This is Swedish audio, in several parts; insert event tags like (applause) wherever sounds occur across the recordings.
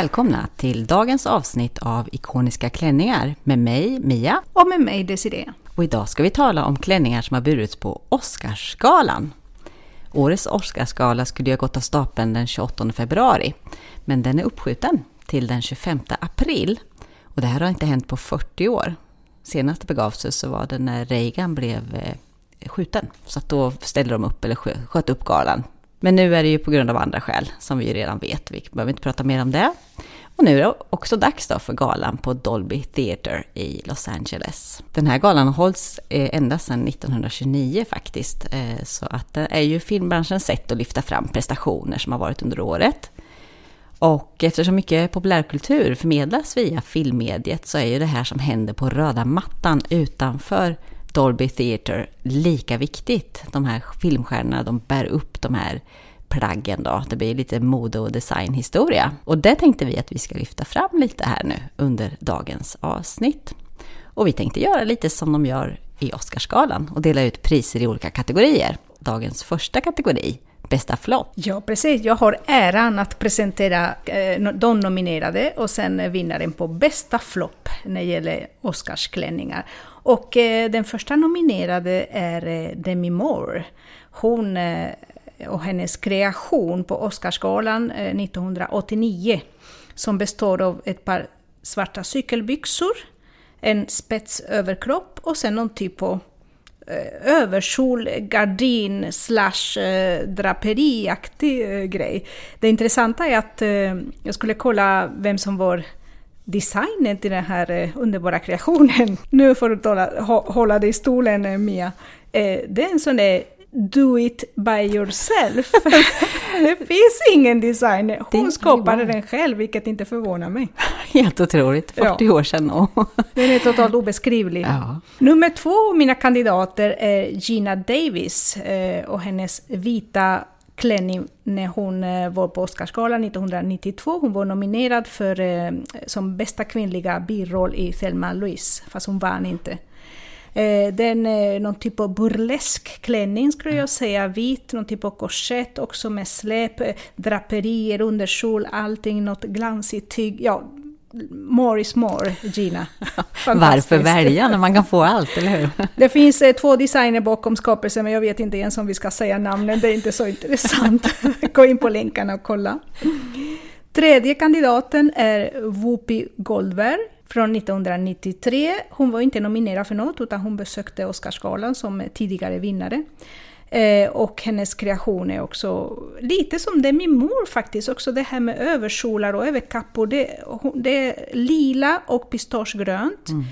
Välkomna till dagens avsnitt av Ikoniska klänningar med mig, Mia. Och med mig, Desiree. Och idag ska vi tala om klänningar som har burits på Oscarsgalan. Årets Oscarsgala skulle ju ha gått av stapeln den 28 februari, men den är uppskjuten till den 25 april. Och det här har inte hänt på 40 år. Senast det begav sig så var det när Reagan blev eh, skjuten. Så att då ställde de upp, eller sköt upp galan. Men nu är det ju på grund av andra skäl, som vi ju redan vet. Vi behöver inte prata mer om det. Och nu är det också dags då för galan på Dolby Theatre i Los Angeles. Den här galan har hållits eh, ända sedan 1929 faktiskt. Eh, så att det är ju filmbranschens sätt att lyfta fram prestationer som har varit under året. Och eftersom mycket populärkultur förmedlas via filmmediet så är ju det här som händer på röda mattan utanför Dolby Theatre lika viktigt. De här filmstjärnorna, de bär upp de här plaggen då. Det blir lite mode och designhistoria. Och det tänkte vi att vi ska lyfta fram lite här nu under dagens avsnitt. Och vi tänkte göra lite som de gör i Oscarsgalan och dela ut priser i olika kategorier. Dagens första kategori bästa flopp. Ja, precis. Jag har äran att presentera eh, de nominerade och sen eh, vinnaren på bästa flopp när det gäller Oscarsklänningar. Och eh, den första nominerade är Demi Moore. Hon och hennes kreation på Oscarsgalan 1989 som består av ett par svarta cykelbyxor, en spetsöverkropp och sen någon typ av Eh, översolgardin gardin slash eh, draperiaktig eh, grej. Det intressanta är att jag skulle kolla vem som var designen till den här underbara kreationen. (laughs) Nu får du hålla, hålla dig i stolen Mia. Det är en sån där do it by yourself. (laughs) det finns ingen designer. Hon skapade den själv, vilket inte förvånar mig. (laughs) Helt otroligt, 40 ja. år sedan. Och (laughs) den är totalt obeskrivlig. Ja. Nummer två av mina kandidater är Gina Davis eh, och hennes vita klänning när hon eh, var på Oscarsgalan 1992. Hon var nominerad för, eh, som bästa kvinnliga biroll i Thelma Louise, fast hon vann inte. Eh, den är någon typ av burlesk klänning skulle jag säga, vit, någon typ av korsett också med släp, eh, draperier, underkjol, allting, något glansigt tyg. Ja, more is more, Gina. (laughs) Varför välja när man kan få (laughs) allt, eller hur? Det finns eh, två designer bakom skapelsen, men jag vet inte ens om vi ska säga namnen, det är inte så intressant. (laughs) Gå in på länkarna och kolla. Tredje kandidaten är Whoopi Goldberg från 1993. Hon var inte nominerad för något utan hon besökte Oscarsgalan som tidigare vinnare. Eh, och hennes kreation är också lite som Demi Moore faktiskt, också det här med överkjolar och överkappor. Det, det är lila och pistagegrönt. Mm.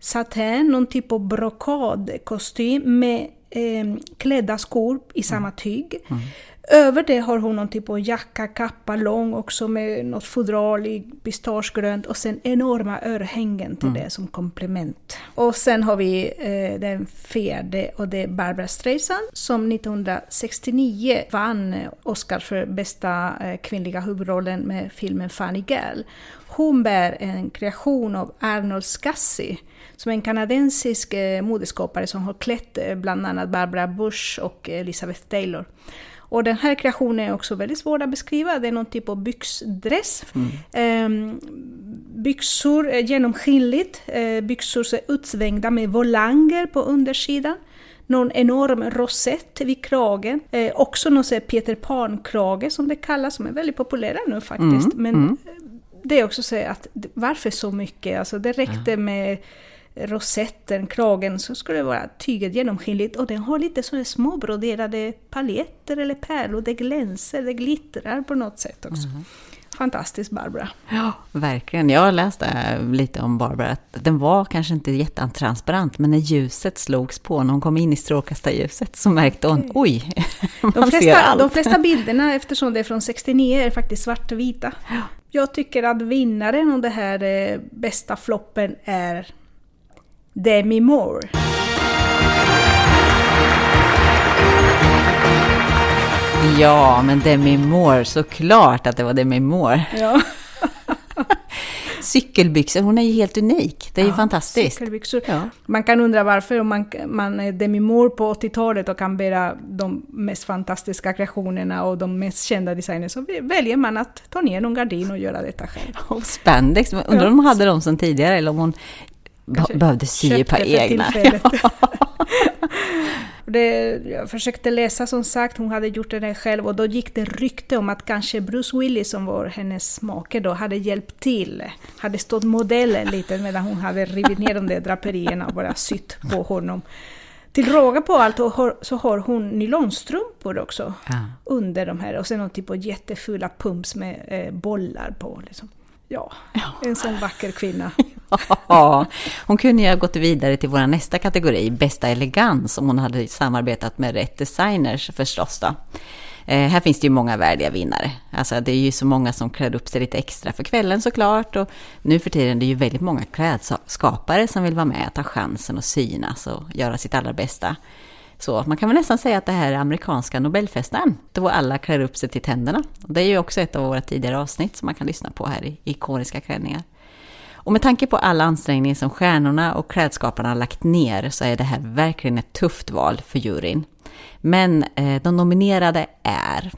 Satän, någon typ av brokadkostym med eh, klädda skor i samma tyg. Mm. Över det har hon någon typ av jacka, kappa, lång också med något fodral i pistagegrönt och sen enorma örhängen till mm. det som komplement. Och sen har vi eh, den fjärde och det är Barbara Streisand som 1969 vann Oscar för bästa eh, kvinnliga huvudrollen med filmen Funny Gal. Hon bär en kreation av Arnold Scassi som är en kanadensisk eh, modeskapare som har klätt eh, bland annat Barbara Bush och Elizabeth Taylor. Och den här kreationen är också väldigt svår att beskriva. Det är någon typ av byxdress. Mm. Ehm, byxor är genomskinligt. Eh, byxor är utsvängda med volanger på undersidan. Någon enorm rosett vid kragen. Eh, också någon Peter Pan-krage som det kallas, som är väldigt populära nu faktiskt. Mm. Men mm. det är också så att varför så mycket? Alltså det räckte med rosetten, kragen, så skulle det vara tyget genomskinligt och den har lite sådana små broderade paljetter eller pärlor. Det glänser, det glittrar på något sätt också. Mm. Fantastiskt Barbara. Ja, verkligen. Jag har läst lite om Barbara. Att den var kanske inte jättetransparent, men när ljuset slogs på, när hon kom in i strålkastarljuset, så märkte hon, oj, (laughs) man de flesta, ser allt. De flesta bilderna, eftersom det är från 69, är faktiskt svartvita. Ja. Jag tycker att vinnaren av det här eh, bästa floppen är Demi Moore. Ja, men Demi Moore, såklart att det var Demi Moore. Ja. (laughs) cykelbyxor. Hon är ju helt unik. Det är ju fantastiskt. Cykelbyxor. Ja. Man kan undra varför man, man är Demi Moore på 80-talet och kan bära de mest fantastiska kreationerna och de mest kända designerna så väljer man att ta ner någon gardin och göra detta själv. Och spandex. Undrar Ja. om hon hade dem som tidigare eller om hon Kanske behövde sy för egna. (laughs) det, jag försökte läsa som sagt, hon hade gjort det själv och då gick det rykte om att kanske Bruce Willis som var hennes make då hade hjälpt till. Hade stått modellen lite medan hon hade rivit ner de där draperierna och bara sytt på honom. Till råga på allt så har hon nylonstrumpor också Ja. under de här och sen någon typ av jättefula pumps med eh, bollar på. Liksom. Ja, en sån vacker kvinna. (laughs) Ja, hon kunde ju ha gått vidare till vår nästa kategori, bästa elegans, om hon hade samarbetat med rätt designers förstås då. Eh, här finns det ju många värdiga vinnare. Alltså det är ju så många som klär upp sig lite extra för kvällen såklart. Och nu för tiden är det ju väldigt många klädskapare som vill vara med, ta chansen och synas och göra sitt allra bästa. Så man kan väl nästan säga att det här är amerikanska Nobelfesten, då alla klär upp sig till tänderna. Det är ju också ett av våra tidigare avsnitt som man kan lyssna på här i ikoniska klänningar. Och med tanke på all ansträngning som stjärnorna och klädskaparna har lagt ner så är det här verkligen ett tufft val för juryn. Men eh, de nominerade är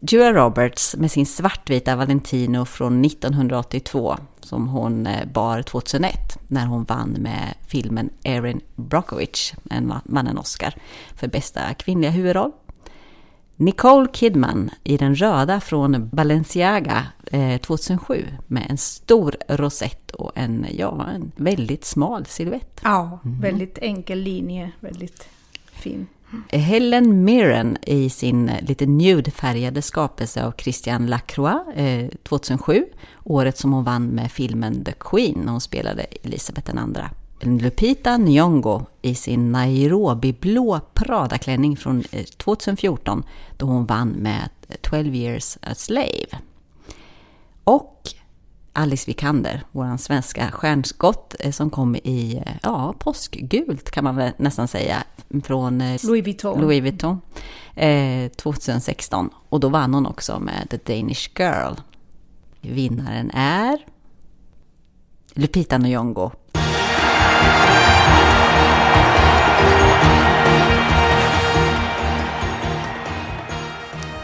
Julia Roberts med sin svartvita Valentino från 1982 som hon eh, bar 2001 när hon vann med filmen Erin Brockovich, en vann en Oscar för bästa kvinnliga huvudroll. Nicole Kidman i den röda från Balenciaga eh, 2007 med en stor rosett och en, ja, en väldigt smal silhuett. Ja, väldigt enkel linje, väldigt fin. Helen Mirren i sin eh, lite nude-färgade skapelse av Christian Lacroix eh, 2007, året som hon vann med filmen The Queen när hon spelade Elisabeth II. Lupita Nyong'o i sin Nairobi-blå Prada-klänning från eh, 2014 då hon vann med 12 years a slave. Och Alice Vikander, vår svenska stjärnskott eh, som kom i eh, ja, påskgult kan man väl nästan säga från eh, Louis Vuitton. Louis Vuitton eh, 2016. Och då vann hon också med The Danish Girl. Vinnaren är Lupita Nyong'o.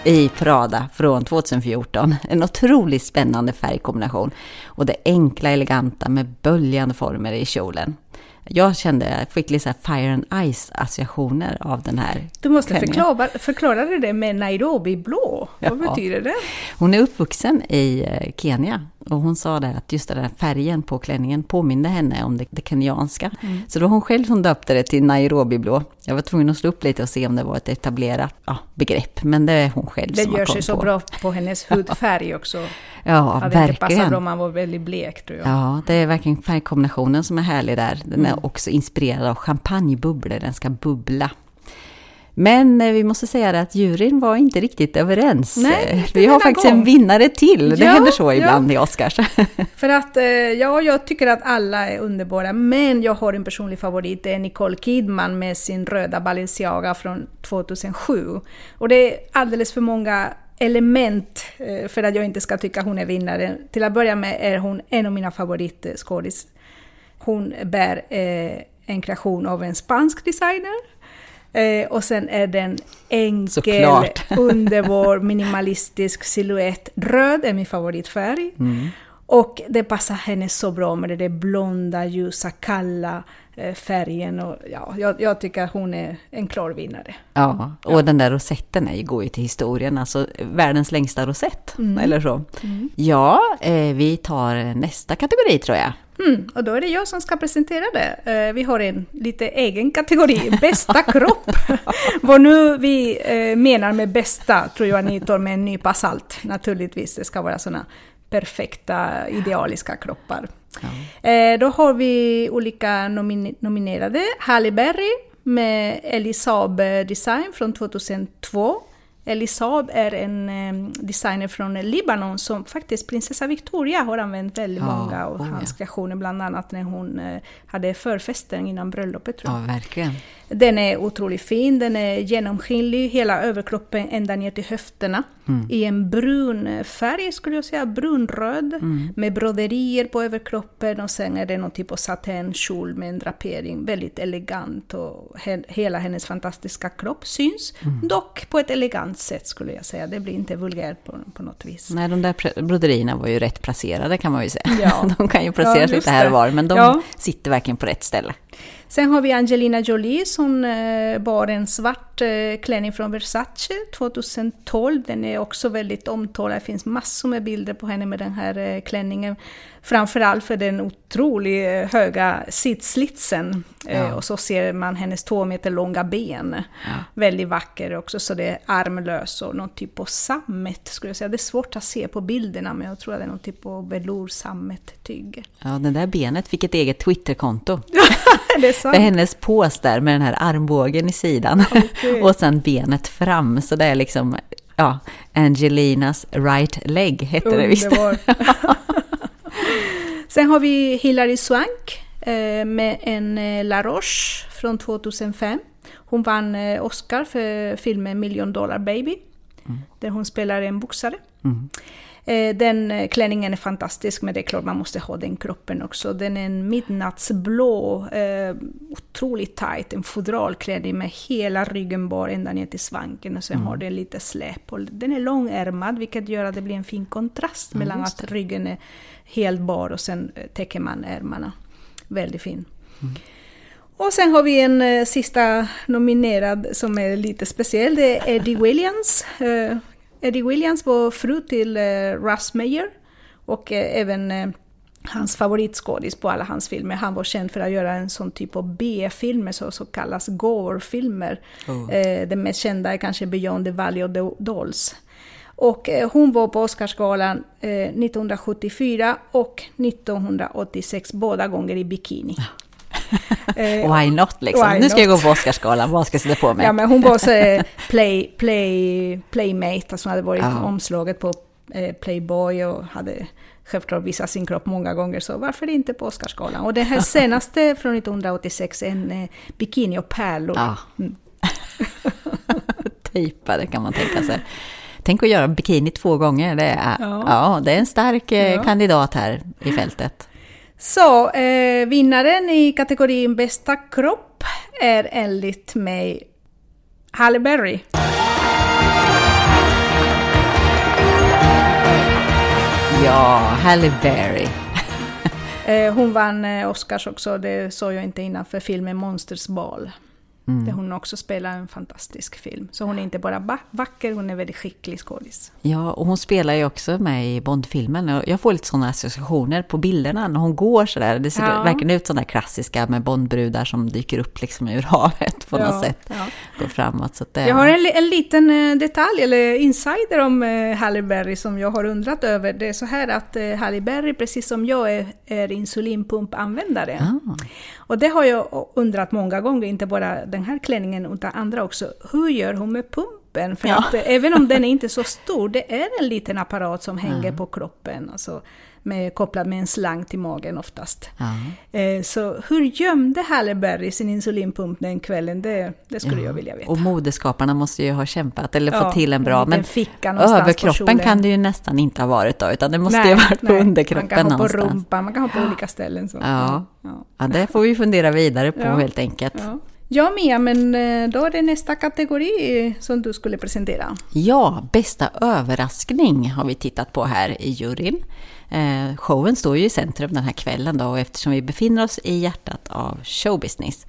I Prada från 2014. En otroligt spännande färgkombination. Och det enkla, eleganta med böljande former i kjolen. Jag kände, jag fick lite Fire and Ice-associationer av den här Du måste förklara, förklara det med Nairobi-blå. Vad Ja. betyder det? Hon är uppvuxen i eh, Kenya och hon sa det att just den där färgen på klänningen påminde henne om det, det kenyanska. Mm. Så det var hon själv som döpte det till Nairobi-blå. Jag var tvungen att slå upp lite och se om det var ett etablerat ja, begrepp, men det är hon själv Det som har gör sig kommit så på. bra på hennes (laughs) hudfärg också. Ja, Hade inte passat verkligen. om man var väldigt blek tror jag. Ja, det är verkligen färgkombinationen som är härlig där. Den Mm. är också inspirerad av champagnebubblor, den ska bubbla. Men eh, vi måste säga att juryn var inte riktigt överens. Nej, Eh, inte vi har faktiskt gång. en vinnare till. Det Ja, händer så ja. ibland i Oscars. (laughs) För att, eh, ja, jag tycker att alla är underbara, men jag har en personlig favorit, det är Nicole Kidman med sin röda Balenciaga från 2007. Och det är alldeles för många element eh, för att jag inte ska tycka hon är vinnare. Till att börja med är hon en av mina favoritskådis. Hon bär eh, en kreation av en spansk designer. Eh, och sen är den enkel, (laughs) underbar, minimalistisk silhuett. Röd är min favoritfärg. Och det passar henne så bra med det där blonda, ljusa, kalla eh, färgen. Och, ja, jag, jag tycker att hon är en klar vinnare. Ja, och den där rosetten är, går ju till historien, alltså världens längsta rosett, Mm. eller så. Ja, eh, vi tar nästa kategori tror jag. Mm, och då är det jag som ska presentera det. Eh, vi har en lite egen kategori, bästa (laughs) kropp. Vad nu vi eh, menar med bästa tror jag ni tar med en nypa salt. Naturligtvis, det ska vara sådana perfekta, idealiska kroppar. Eh, då har vi olika nomin- nominerade. Halle Berry med Elisab Design från 2002. Elisab är en designer från Libanon som faktiskt prinsessa Victoria har använt väldigt Ja, många av oh ja. hans kreationer, bland annat när hon eh, hade förfesten innan bröllopet. Tror jag. Ja, verkligen. Den är otroligt fin, den är genomskinlig, hela överkroppen ända ner till höfterna. Mm. I en brun färg skulle jag säga, brunröd. Mm. Med broderier på överkroppen och sen är det någon typ av satänkjol med en drapering. Väldigt elegant och he hela hennes fantastiska kropp syns. Mm. Dock på ett elegant sätt skulle jag säga. Det blir inte vulgärt på, på något vis. Nej, de där broderierna var ju rätt placerade kan man ju säga. Ja. (laughs) De kan ju placeras ja, lite här och var, men de ja. sitter verkligen på rätt ställe. Sen har vi Angelina Jolie som eh, bar en svart eh, klänning från Versace 2012. Den är också väldigt omtalad. Det finns massor med bilder på henne med den här eh, klänningen. Framförallt för den otroligt höga sittslitsen. Ja. Och så ser man hennes två meter långa ben. Ja. Väldigt vacker också, så det är armlös och någon typ av sammet skulle jag säga. Det är svårt att se på bilderna, men jag tror att det är någon typ av velour sammet-tyg. Ja, det där benet fick ett eget Twitterkonto. (laughs) det är sant. För hennes pås där med den här armbågen i sidan. Okay. (laughs) och sen benet fram, så det är liksom, ja, Angelinas right leg hette det visst. (laughs) Sen har vi Hilary Swank eh, med en eh, La Roche från 2005. Hon vann eh, Oscar för filmen Million Dollar Baby, mm. där hon spelar en boxare. Mm. Den klänningen är fantastisk, men det är klart man måste ha den kroppen också. Den är en midnattsblå, otroligt tight, en fodralklänning med hela ryggen bar ända ner till svanken och sen mm. har den lite släp. Och den är långärmad, vilket gör att det blir en fin kontrast mm, mellan att ryggen är helt bar och sen eh, täcker man ärmarna. Väldigt fin. Mm. Och sen har vi en eh, sista nominerad som är lite speciell. Det är Eddie Williams. Eh, Eddie Williams var fru till eh, Russ Meyer och eh, även eh, hans favoritskådis på alla hans filmer. Han var känd för att göra en sån typ av B-filmer, så, så kallas gore-filmer. Oh. den mest kända är kanske Beyond the Valley of the Dolls. Och hon var på Oscarsgalan 1974 eh, och 1986, båda gånger i bikini. (laughs) Eh, why not liksom? Why nu ska not? jag gå på Oscarsgalan, vad ska jag sätta på mig? Ja, men hon var så (laughs) play, play, playmate, alltså hon hade varit ja. omslaget på Playboy och hade självklart visat sin kropp många gånger, så varför inte på Oscarsgalan? Och det här (laughs) senaste från 1986 en bikini och pärlor. Ja. Mm. Tejpade kan man tänka sig. Tänk att göra bikini två gånger. Det är, ja. ja det är en stark eh, ja. kandidat här i fältet. Så eh, vinnaren i kategorin bästa kropp är enligt mig Halle Berry. Ja, Halle Berry. Eh, hon vann Oscars också, det såg jag inte innan, för filmen Monsters bal. Mm. Där hon också spelar en fantastisk film. Så hon är inte bara vacker, hon är väldigt skicklig skådis. Ja, och hon spelar ju också med i Bondfilmen. Jag får lite sådana associationer på bilderna när hon går sådär. Det ser ja. verkligen ut sådana klassiska med Bondbrudar som dyker upp liksom ur havet på ja, något sätt. Ja. Går framåt. Så det... Jag har en, en liten eh, detalj, eller insider om uh, Halle Berry som jag har undrat över. Det är så här att uh, Halle Berry, precis som jag, är, är insulinpumpanvändare. Ah. Och det har jag undrat många gånger, inte bara den här klänningen utan andra också. Hur gör hon med pumpen? För ja. att eh, även om den är inte så stor, det är en liten apparat som hänger mm. på kroppen. Alltså, med, kopplad med en slang till magen oftast. Mm. så hur gömde Halle Berry sin insulinpump den kvällen? Det, det skulle ja. jag vilja veta. Och modeskaparna måste ju ha kämpat eller ja, fått till en bra. En men överkroppen kan det ju nästan inte ha varit då, utan det måste nej, ju ha varit på underkroppen någonstans. Man kan ha på rumpan, man kan ha på olika ställen. Så. Ja. Ja. det får vi fundera vidare på helt enkelt. Ja, Mia, men eh, då är det nästa kategori som du skulle presentera. Ja, bästa överraskning har vi tittat på här i juryn. Eh, showen står ju i centrum den här kvällen då och eftersom vi befinner oss i hjärtat av showbusiness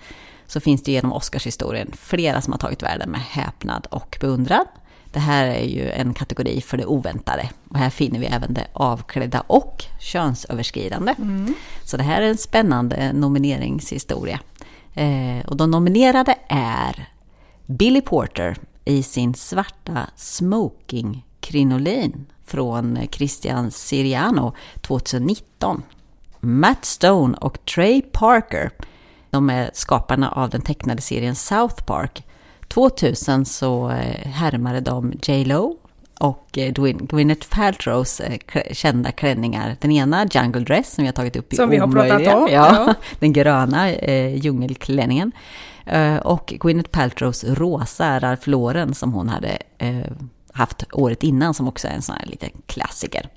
så finns det genom Oscarshistorien flera som har tagit världen med häpnad och beundran. Det här är ju en kategori för det oväntade och här finner vi även det avklädda och könsöverskridande. Mm. Så det här är en spännande nomineringshistoria. Eh, och de nominerade är Billy Porter i sin svarta smoking-krinolin från Christian Siriano 2019. Matt Stone och Trey Parker, de är skaparna av den tecknade serien South Park. 2000 så eh, härmade de J Lo och eh, Gwyneth Paltrows eh, kända klänningar. Den ena Jungle Dress som vi har tagit upp i Som vi har pratat om. Ja, ja. (laughs) Den gröna eh, djungelklänningen. Eh, och Gwyneth Paltrows rosa Ralph Lauren som hon hade eh, haft året innan som också är en sån här liten klassiker.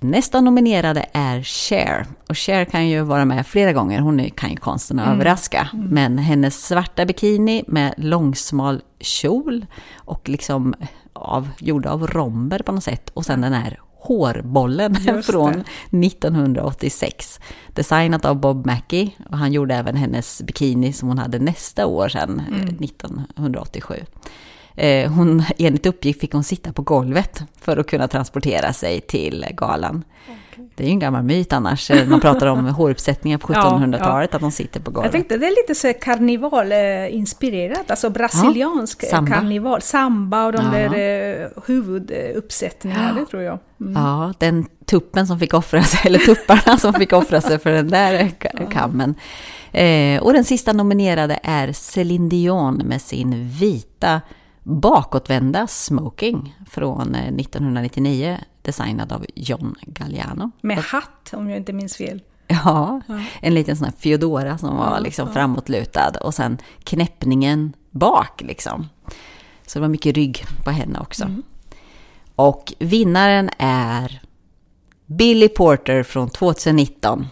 Nästa nominerade är Cher. Och Cher kan ju vara med flera gånger, hon kan ju konsten att mm. överraska. Mm. Men hennes svarta bikini med långsmal kjol och liksom av, gjord av romber på något sätt. Och sen den här hårbollen (laughs) från 1986. Designat av Bob Mackie och han gjorde även hennes bikini som hon hade nästa år sedan, mm. 1987. Eh, hon, enligt uppgift fick hon sitta på golvet för att kunna transportera sig till galan. Okay. Det är ju en gammal myt annars. Eh, man pratar om (laughs) håruppsättningar på 1700-talet, ja, ja. att de sitter på golvet. Jag tänkte det är lite så karnevalinspirerat, alltså brasiliansk ja, samba. karneval. Samba och de ja. där eh, huvuduppsättningarna, det tror jag. Mm. Ja, den tuppen som fick offra sig, (laughs) eller tupparna som fick offra sig för den där (laughs) kammen. Eh, och den sista nominerade är Céline Dion med sin vita bakåtvända smoking från 1999, eh, designad av John Galliano. Med hatt, om jag inte minns fel. Ja, ja. en liten sån här Fiodora som var liksom ja. framåtlutad och sen knäppningen bak liksom. Så det var mycket rygg på henne också. Mm. Och vinnaren är Billy Porter från 2019.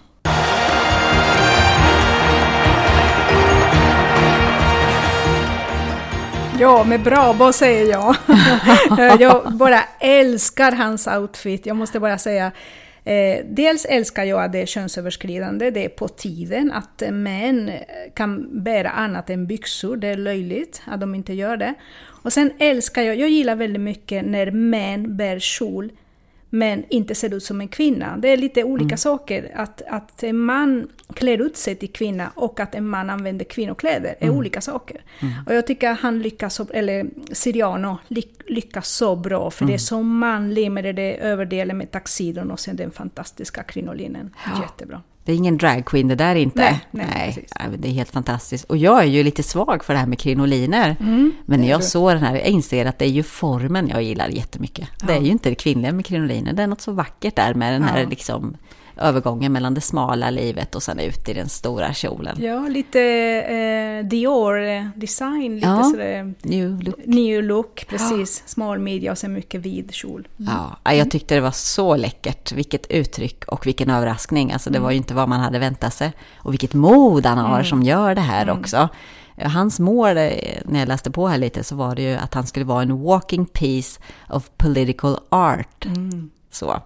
Ja, med Brabo säger jag? (laughs) jag bara älskar hans outfit. Jag måste bara säga, eh, dels älskar jag att det är könsöverskridande, det är på tiden att män kan bära annat än byxor, det är löjligt att de inte gör det. Och sen älskar jag, jag gillar väldigt mycket när män bär kjol men inte ser ut som en kvinna. Det är lite olika mm. saker. Att, att en man klär ut sig till kvinna och att en man använder kvinnokläder är mm. olika saker. Mm. Och jag tycker att han lyckas, eller Siriano lyckas så bra, för det är mm. så manlig med det, det överdelen med taxidon och sen den fantastiska krinolinen. Ja. Jättebra. Det är ingen dragqueen det där inte. Nej, nej, nej, det är helt fantastiskt. Och jag är ju lite svag för det här med krinoliner. Mm, men när jag såg den här, jag inser att det är ju formen jag gillar jättemycket. Ja. Det är ju inte det kvinnliga med krinoliner, det är något så vackert där med den här ja. liksom övergången mellan det smala livet och sen ut i den stora kjolen. Ja, lite eh, Dior-design, lite ja, sådär, new look. New look, precis. Ja. Smal midja och sen mycket vid kjol. Mm. Ja, jag tyckte det var så läckert. Vilket uttryck och vilken överraskning. Alltså det mm. var ju inte vad man hade väntat sig. Och vilket mod han har mm. som gör det här mm. också. Hans mål, eh, när jag läste på här lite, så var det ju att han skulle vara en walking piece of political art. Mm. Så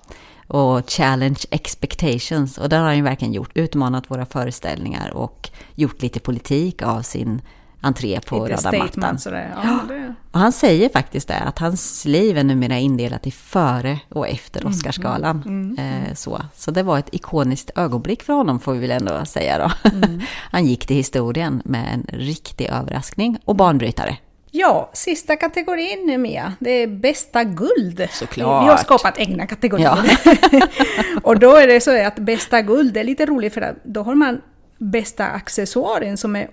och challenge expectations. Och det har han ju verkligen gjort, utmanat våra föreställningar och gjort lite politik av sin entré på lite röda mattan. Sådär. Ja, det... Och han säger faktiskt det, att hans liv är numera indelat i före och efter mm, Oscarsgalan. Mm, mm, eh, så. så det var ett ikoniskt ögonblick för honom, får vi väl ändå säga då. Mm. (laughs) han gick till historien med en riktig överraskning och banbrytare. Ja, sista kategorin Mia, det är bästa guld. Såklart. Vi har skapat egna kategorier. Ja. (laughs) och då är det så att bästa guld, är lite roligt för att då har man bästa accessoaren som är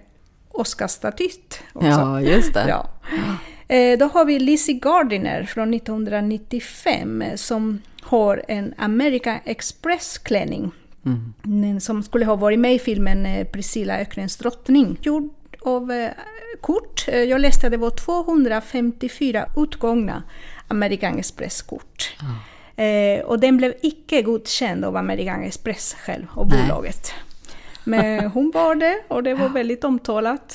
Oscarsstatyst. Ja, just det. Ja. Eh, då har vi Lizzie Gardiner från 1995 som har en American Express-klänning. Mm. Som skulle ha varit med i filmen eh, Priscilla Öknens drottning. Gjord av eh, kort. Eh, jag läste att det var 254 utgångna American Express-kort. Eh, och den blev icke godkänd av American Express själv och bolaget. Men (laughs) hon var det och det var väldigt omtalat.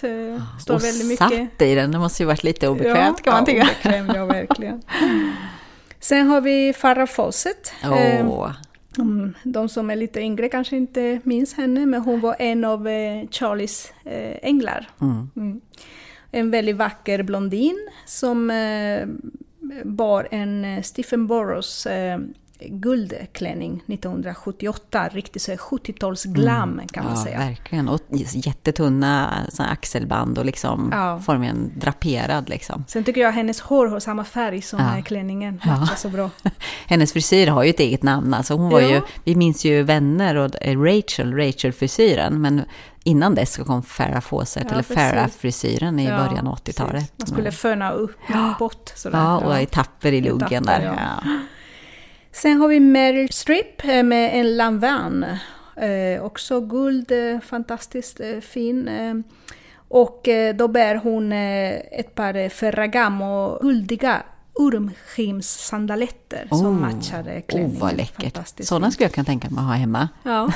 Står och väldigt mycket. satt i den, det måste ju varit lite obekvämt ja, kan man tycka. Obekväm, ja, verkligen. (laughs) Sen har vi Farrah Fawcett. Oh. Mm, de som är lite yngre kanske inte minns henne, men hon var en av eh, Charlies eh, änglar. Mm. Mm. En väldigt vacker blondin som eh, bar en Stephen Burrows guldklänning 1978. Riktigt 70-talsglam mm. kan man ja, säga. Verkligen, och jättetunna axelband och liksom ja. formligen draperad. Liksom. Sen tycker jag att hennes hår har samma färg som ja. klänningen. Ja. så bra. (laughs) hennes frisyr har ju ett eget namn. Alltså hon var ja. ju, vi minns ju Vänner och Rachel, Rachel-frisyren. Men innan dess så kom Farah Fawcett, ja, eller Farah-frisyren i ja, början av 80-talet. Man skulle föna upp bort sådär. Ja, och etapper i luggen där. Sen har vi Meryl Streep eh, med en Lanvin. Eh, också guld, eh, fantastiskt eh, fin. Eh, och då bär hon ett par Ferragamo guldiga urmskimssandaletter som Oh, matchade klänningen. Oh, vad läckert. Sådana skulle jag kunna tänka mig att ha hemma. Ja.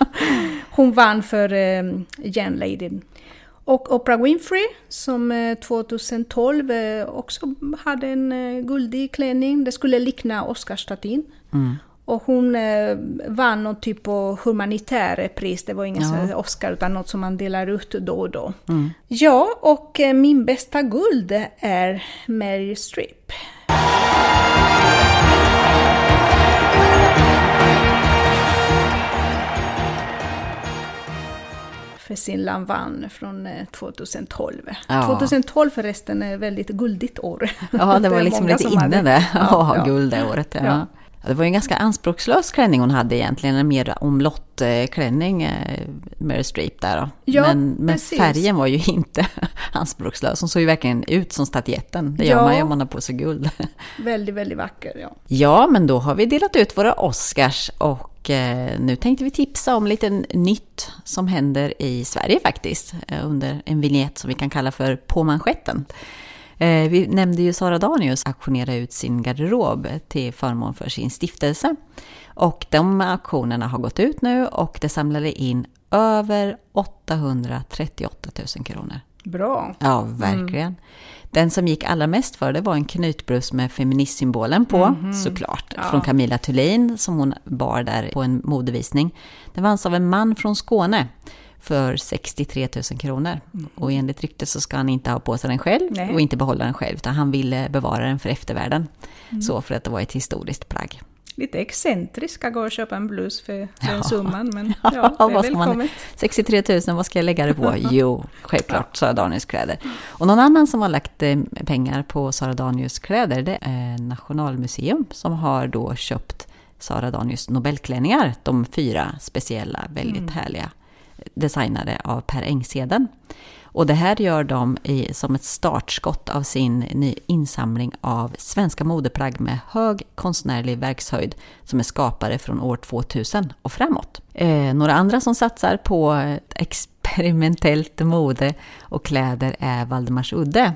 (laughs) Hon vann för eh, Jan Lady. Och Oprah Winfrey som eh, 2012 eh, också hade en eh, guldig klänning. Det skulle likna Oscarsstatyn. Mm. Och hon eh, vann någon typ av humanitär pris. Det var ingen Ja. Oscar utan något som man delar ut då och då. Mm. Ja, och eh, min bästa guld är Mary Streep. För sin Lanvin från eh, 2012. Ja. 2012 förresten är ett väldigt guldigt år. Ja, det var (laughs) liksom lite hade- inne det. Ja, Ja, guld det året. Ja. Ja. Det var ju en ganska anspråkslös klänning hon hade egentligen, en mer omlott-klänning, eh, Meryl Streep där då. Ja, men, men färgen var ju (laughs) inte anspråkslös, hon såg ju verkligen ut som statyetten. Det gör Ja. man ju om man har på sig guld. Väldigt, väldigt vacker. Ja. Ja, men då har vi delat ut våra Oscars och eh, nu tänkte vi tipsa om lite nytt som händer i Sverige faktiskt eh, under en vignett som vi kan kalla för På manschetten. Eh, vi nämnde ju Sara Danius auktionera ut sin garderob till förmån för sin stiftelse. Och de auktionerna har gått ut nu och det samlade in över 838 000 kronor. Bra. Ja, verkligen. Den som gick allra mest för det var en knytbrus med feministsymbolen på, såklart. Ja. Från Camilla Thulin, som hon bar där på en modevisning. Den vanns av en man från Skåne för 63 000 kronor. Och enligt ryktet så ska han inte ha på sig den själv Nej. och inte behålla den själv, utan han ville bevara den för eftervärlden. Så för att det var ett historiskt plagg. Lite excentriska gå och köpa en blus för den Ja. summan, men (laughs) Ja, ja, det är ska man- välkommet. 63 000, vad ska jag lägga det på? (laughs) Jo, självklart Sara Danius kläder. Och någon annan som har lagt eh, pengar på Sara Danius kläder, det är Nationalmuseum som har då köpt Sara Danius Nobelklänningar, de fyra speciella, väldigt härliga, designade av Per Engsheden. Och det här gör de i, som ett startskott av sin ny insamling av svenska modeplagg med hög konstnärlig verkshöjd som är skapade från år 2000 och framåt. Eh, några andra som satsar på experimentellt mode och kläder är Valdemarsudde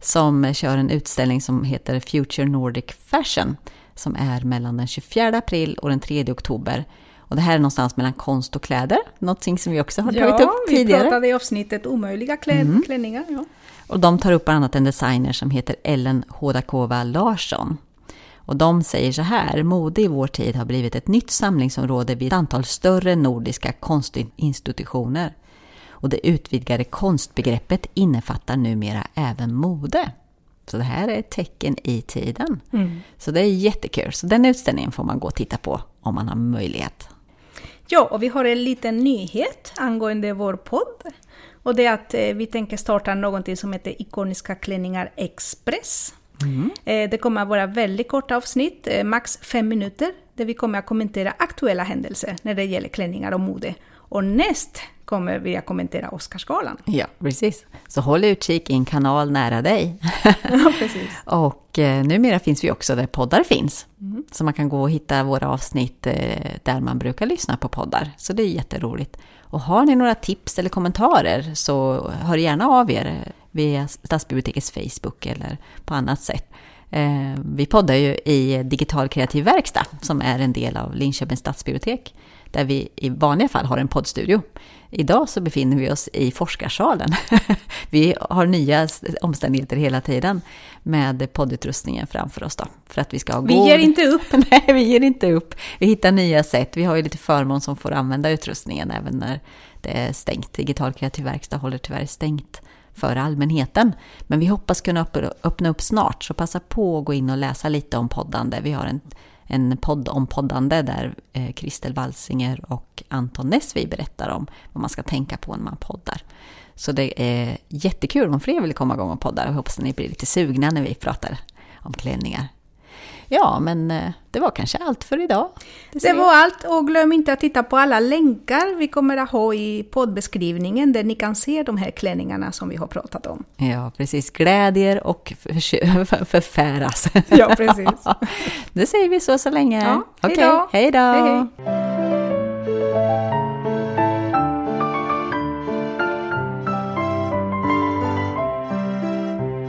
som kör en utställning som heter Future Nordic Fashion som är mellan den 24 april och den 3 oktober. Och det här är någonstans mellan konst och kläder, någonting som vi också har tagit Ja, upp vi tidigare. Mm. pratade i avsnittet omöjliga klä- klänningar. Ja. Och de tar upp bland annat en designer som heter Ellen Hodakova Larsson. Och de säger så här, mode i vår tid har blivit ett nytt samlingsområde vid ett antal större nordiska konstinstitutioner. Och det utvidgade konstbegreppet innefattar numera även mode. Så det här är ett tecken i tiden. Så det är jättekul. Så den utställningen får man gå och titta på om man har möjlighet. Ja, och vi har en liten nyhet angående vår podd. Och det är att eh, vi tänker starta någonting som heter Ikoniska klänningar Express. Eh, det kommer att vara väldigt korta avsnitt, eh, max fem minuter, där vi kommer att kommentera aktuella händelser när det gäller klänningar och mode. Och näst kommer vi att kommentera Oscarsgalan. Ja, precis. Så håll utkik i en kanal nära dig. (laughs) Ja, precis. Och eh, numera finns vi också där poddar finns. Så man kan gå och hitta våra avsnitt eh, där man brukar lyssna på poddar. Så det är jätteroligt. Och har ni några tips eller kommentarer så hör gärna av er via Stadsbibliotekets Facebook eller på annat sätt. Eh, vi poddar ju i Digital kreativ verkstad som är en del av Linköpings stadsbibliotek. Där vi i vanliga fall har en poddstudio. Idag så befinner vi oss i forskarsalen. (laughs) vi har nya omständigheter hela tiden med poddutrustningen framför oss då. För att vi ska ha Vi ger inte upp. (laughs) Nej, vi ger inte upp. Vi hittar nya sätt. Vi har ju lite förmån som får använda utrustningen även när det är stängt. Digital kreativ verkstad håller tyvärr stängt för allmänheten. Men vi hoppas kunna öpp- öppna upp snart, så passa på att gå in och läsa lite om poddande. Vi har en, en podd om poddande där eh, Kristel Walsinger och Anton Nessvi berättar om vad man ska tänka på när man poddar. Så det är jättekul om fler vill komma igång och podda. Jag hoppas att ni blir lite sugna när vi pratar om klänningar. Ja, men eh, det var kanske allt för idag. Det var allt och glöm inte att titta på alla länkar vi kommer att ha i poddbeskrivningen där ni kan se de här klänningarna som vi har pratat om. Ja, precis. Glädjer och för- för- (laughs) förfäras. Ja, precis. (laughs) Det säger vi så så länge. Ja, hej Okej, hej då.